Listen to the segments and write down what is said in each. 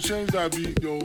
change that beat, yo.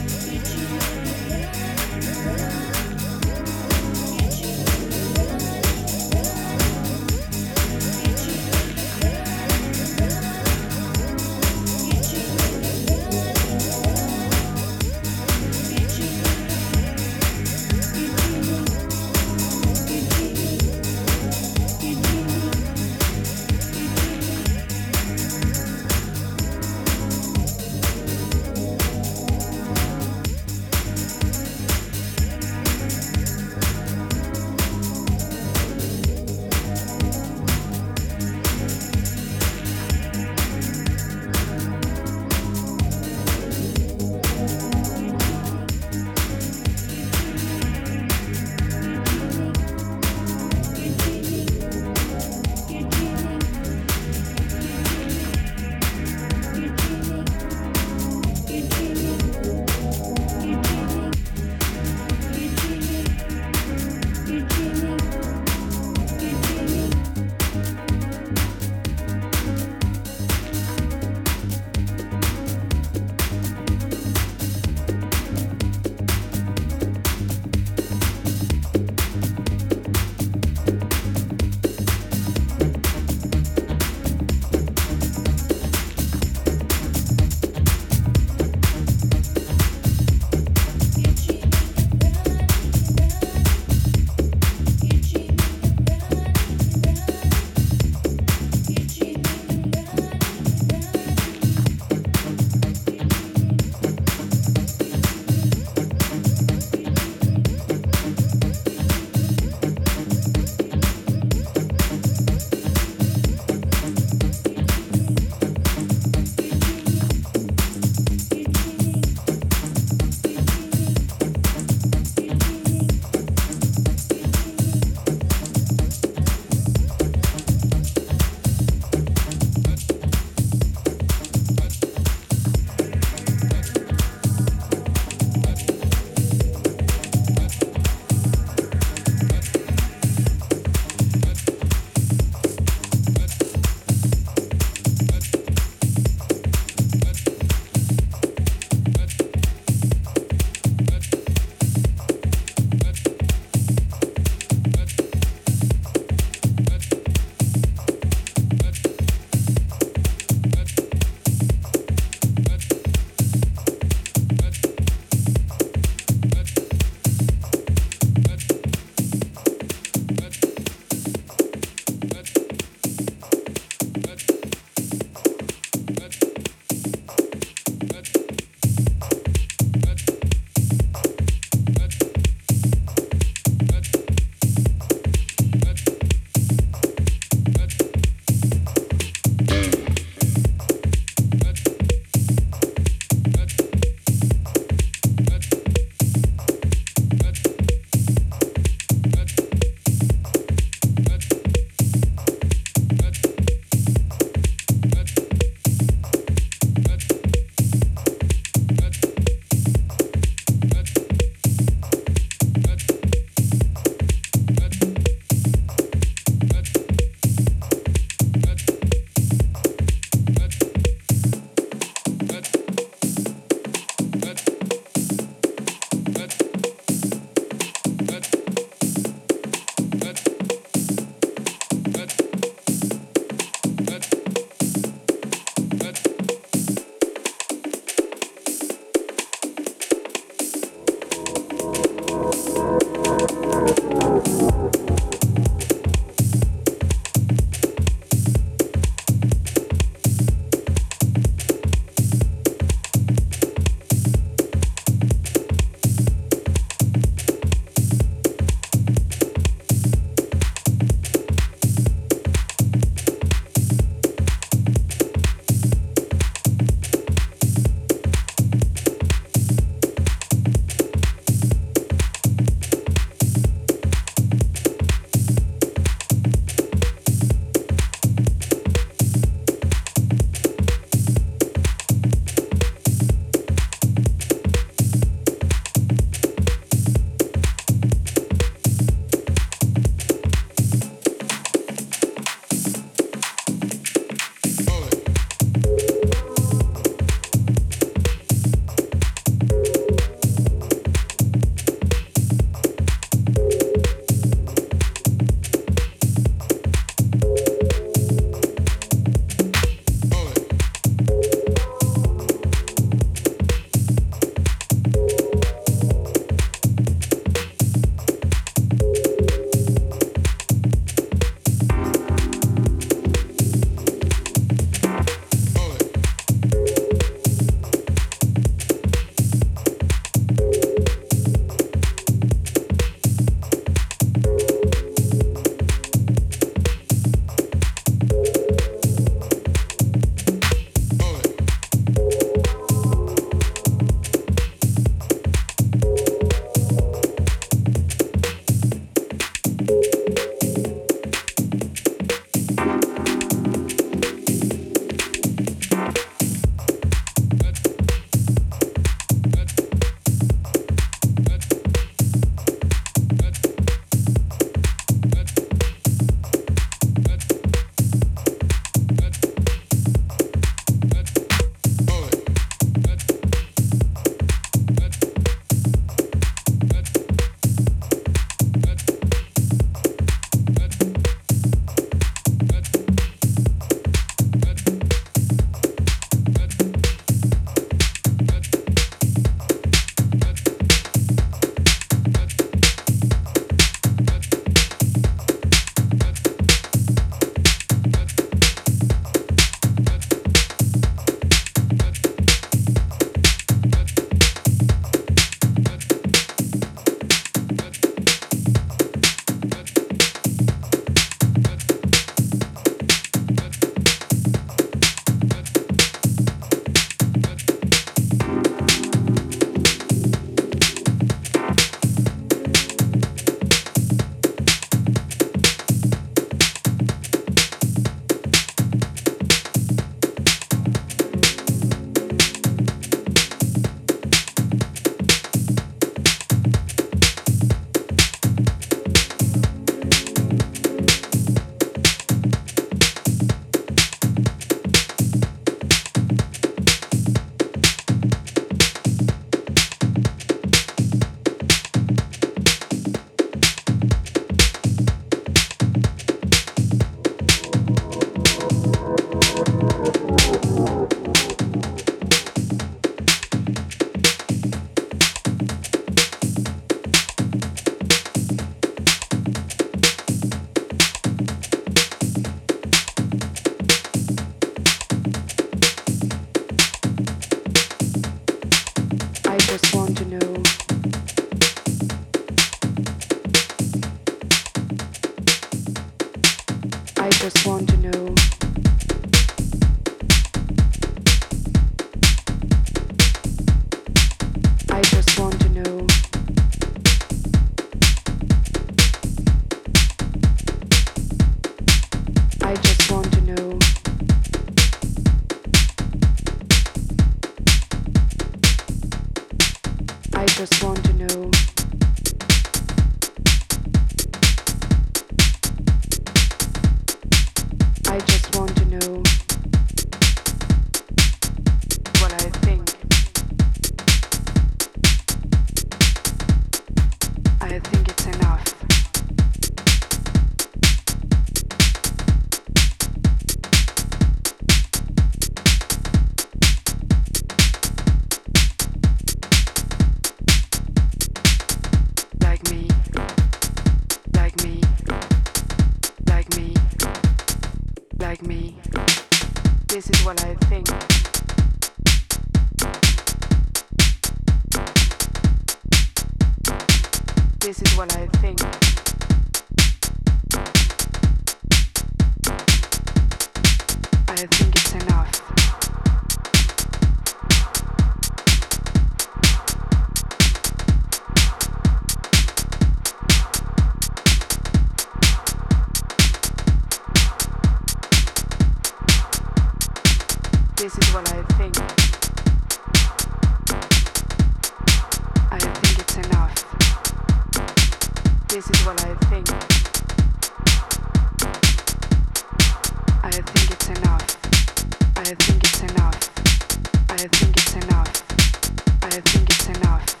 This is what I think.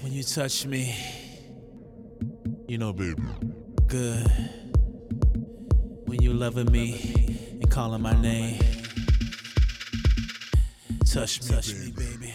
When you touch me, You know, baby. good. When you loving me and calling my name, touch me, touch me, baby.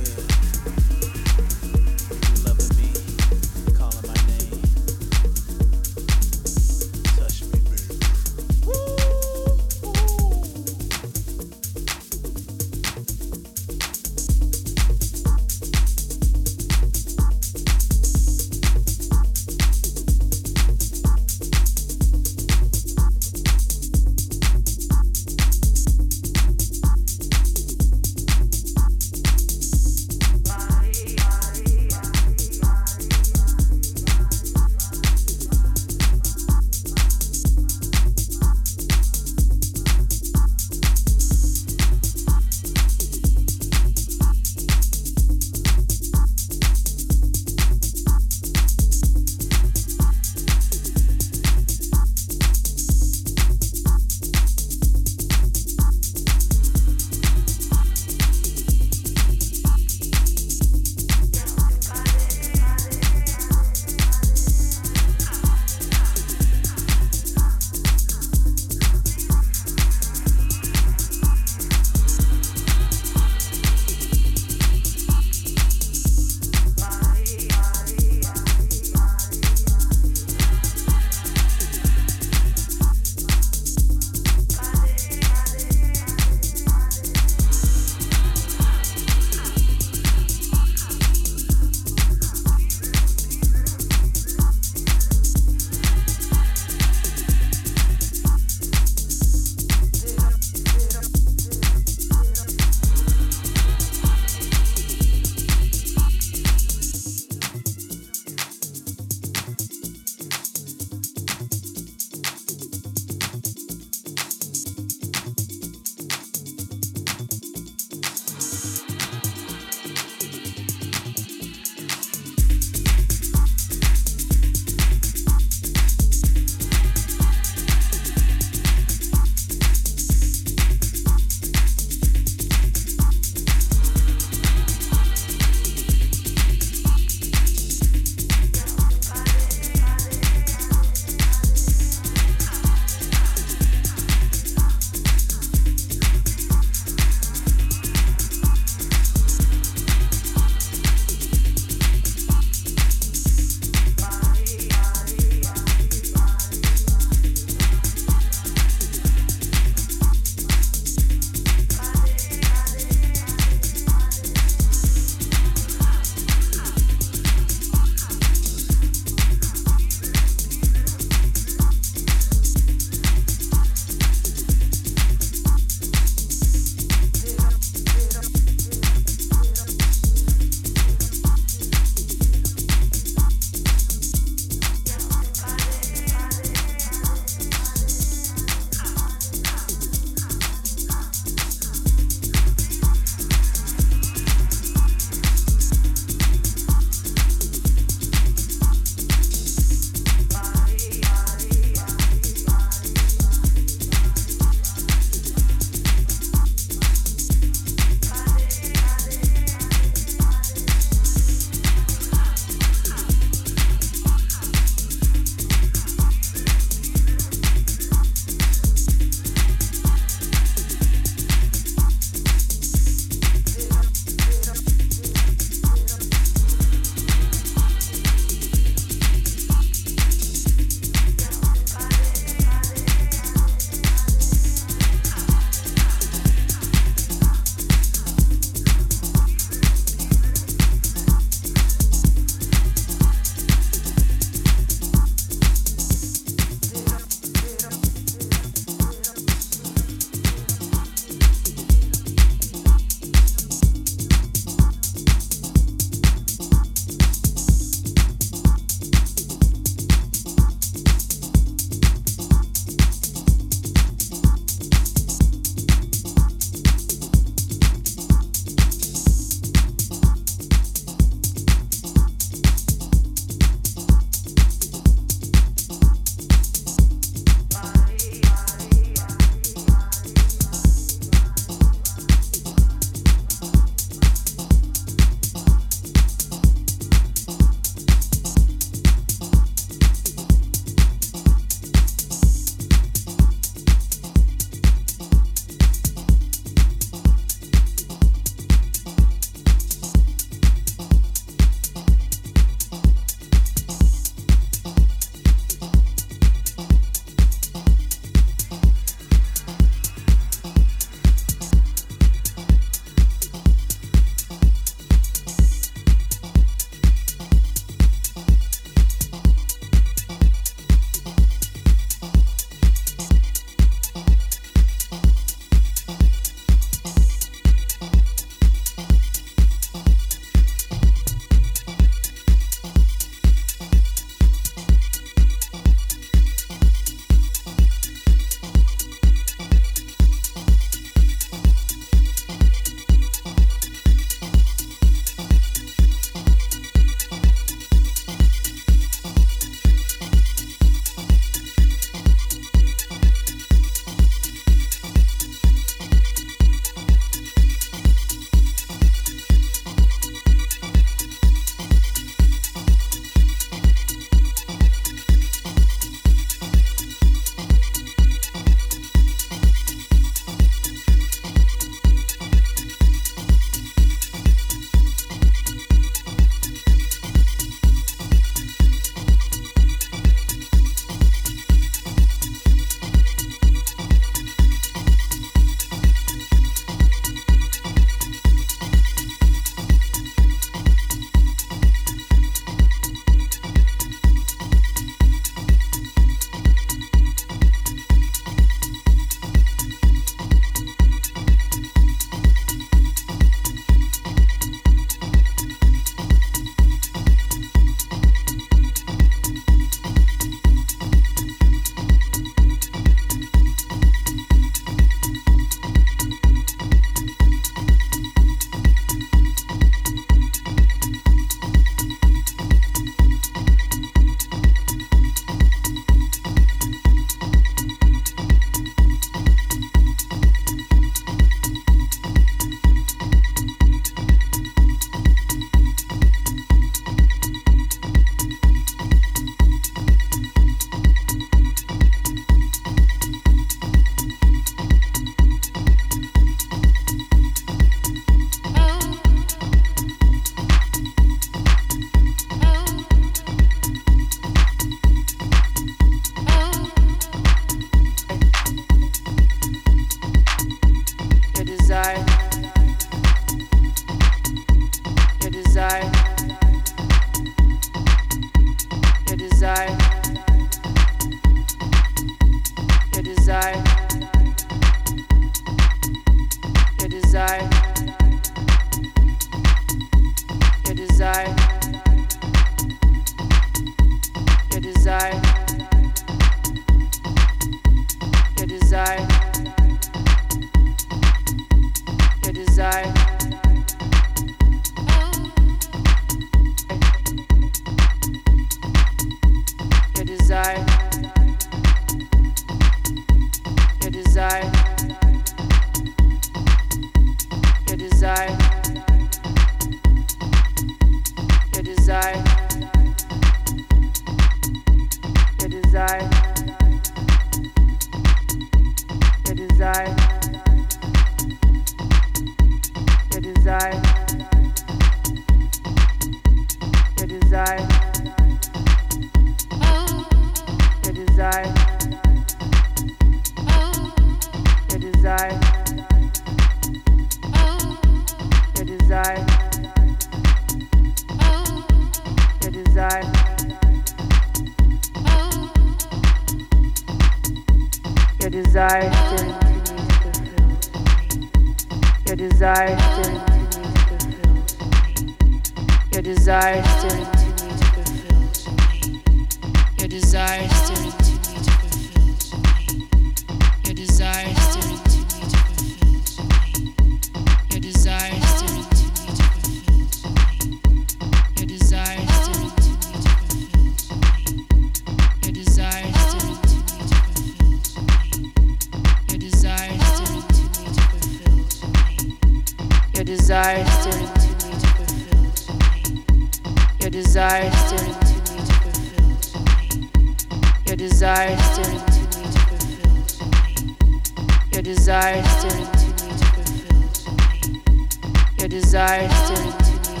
Desire stirring to me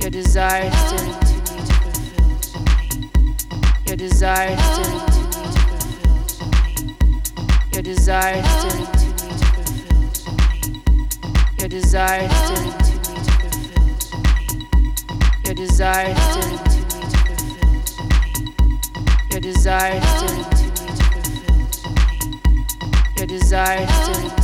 Your desire still into me to fulfill to me. Your desire stirring to me Your desire still into me to fulfill to me. Your desire stirring to me Your desire still into me to fulfill to me. Your desire stirring to me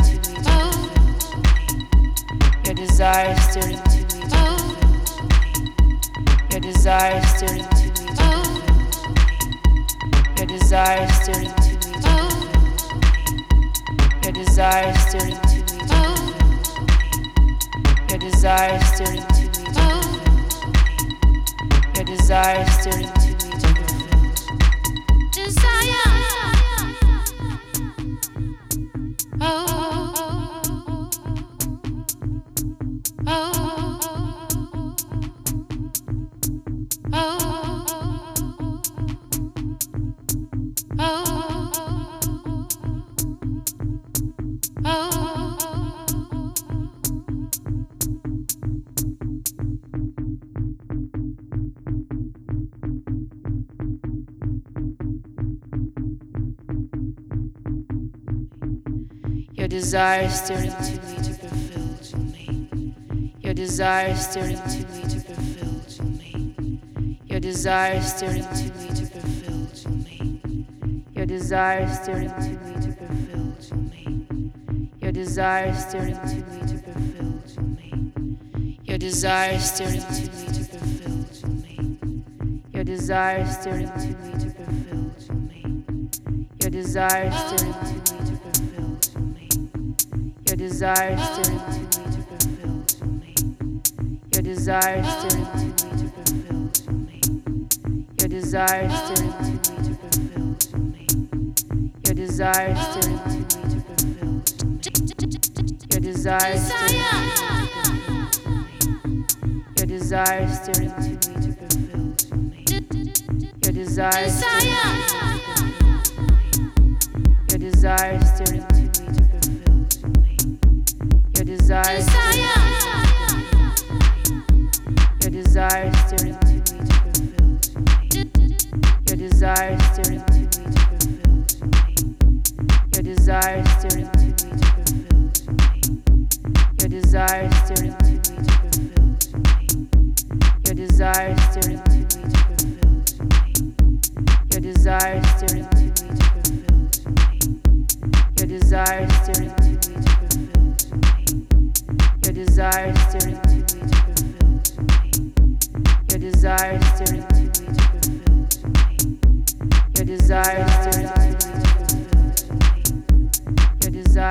desire is turning to me. Your desire is turning to me. Your desire is turning to me. Your desire is turning to me. Your desire is turning to me. Your desire is turning fulfill to me. To fulfill your name. Your desire stirring to me to fulfill to me. Your desire stirring to me to fulfill to me. Your desire stirring to me to fulfill to me. Your desire stirring to me to fulfill to me. Your desire stirring to me to fulfill to me. Your desire stirring to me to fulfill to me. Your desire stirring to me to fulfill to me. Your desire stirring to me to fulfill to me. Your desire still to me to fulfill to me. Your desire stirring to me to fulfill to me. Your desire Your desire stirring desire, your desire. desire.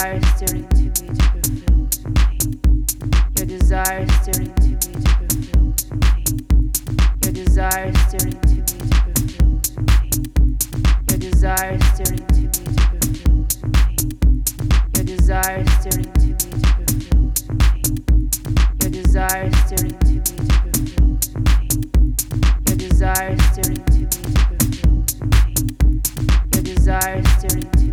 desire is staring to be fulfilled. Your desire is to be fulfilled. Your desire is to be fulfilled. Your desire is to be fulfilled. Your desire is to be fulfilled. Your desire is to me to. Your desire is to me to. Your desire is to.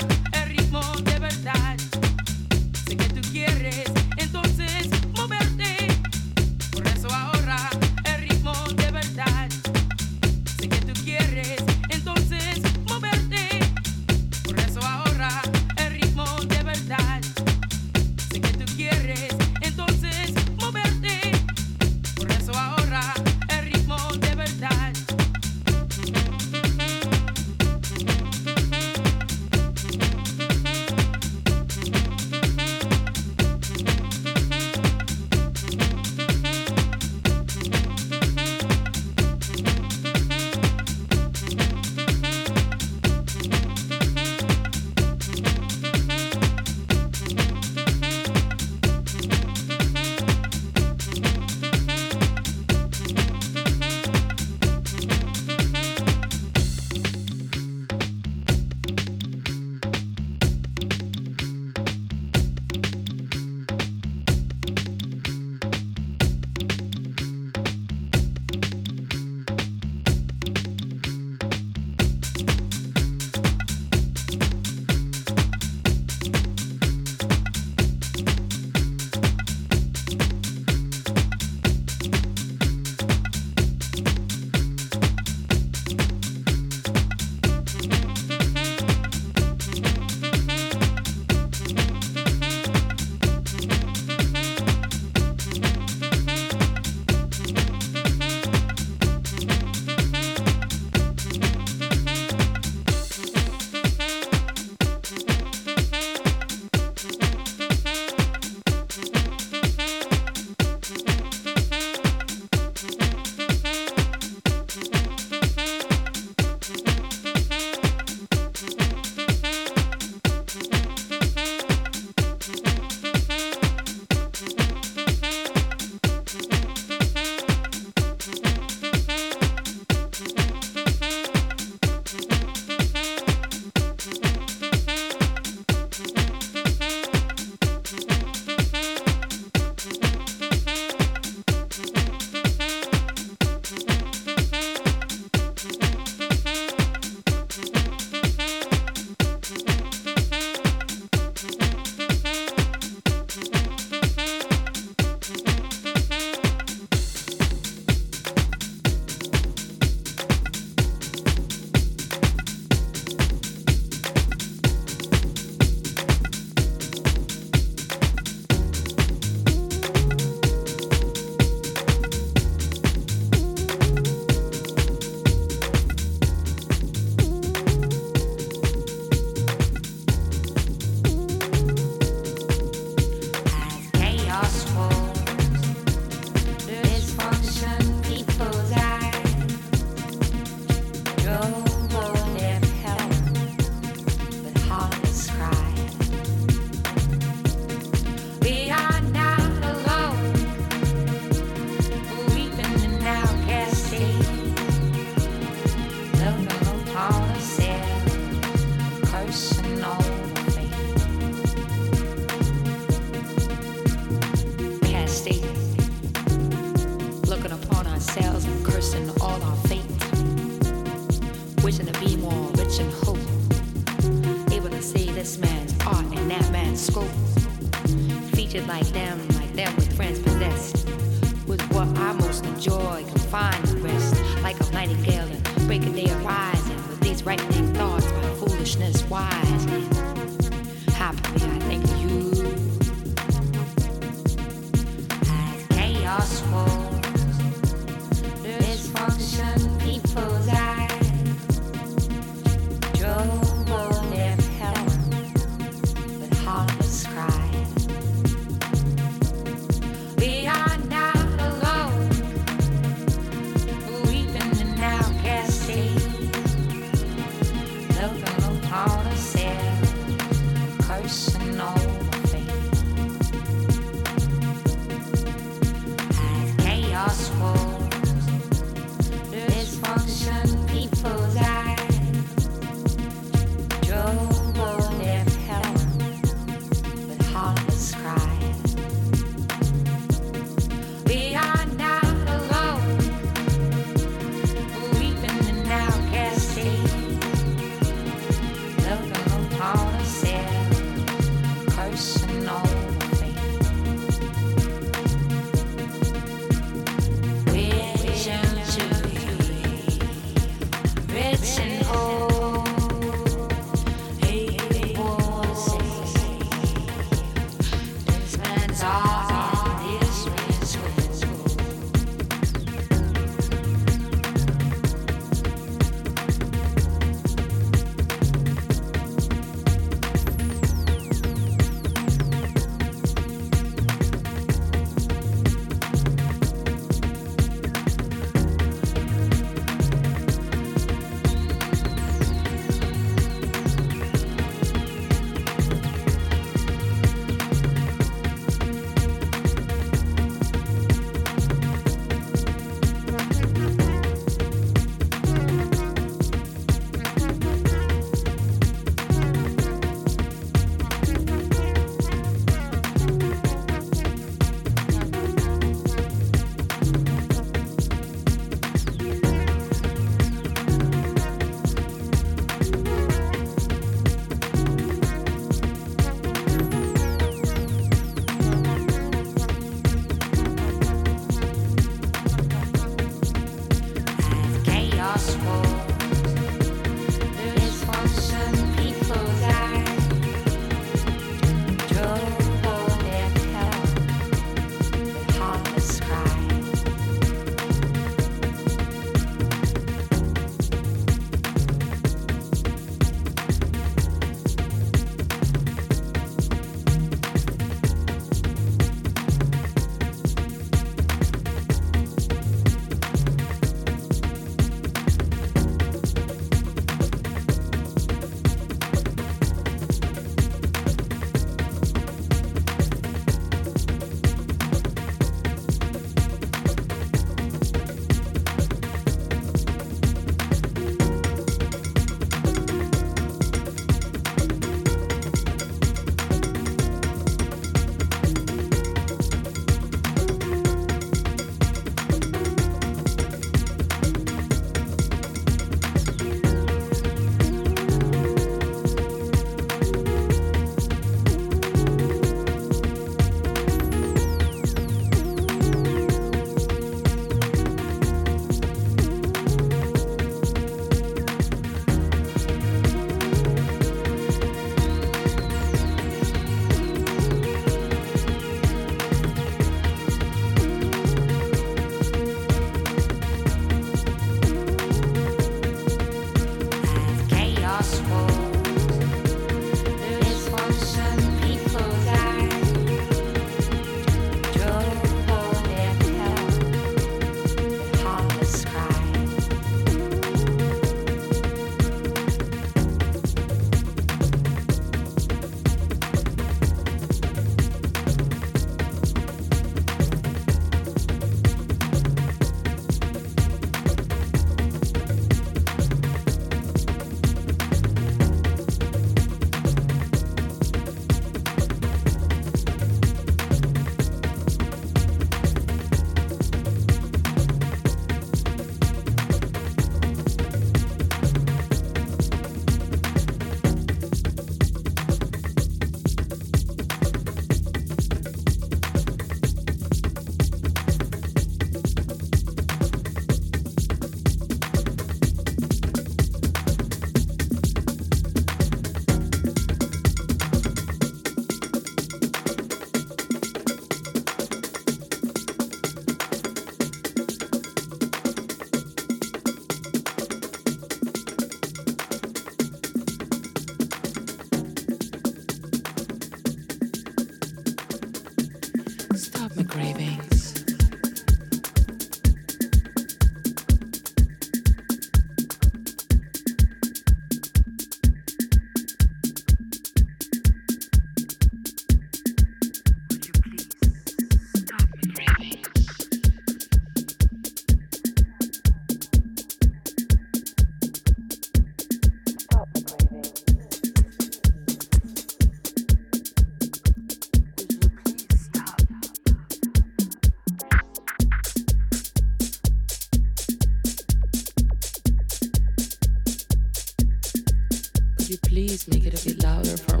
Please make it a bit louder for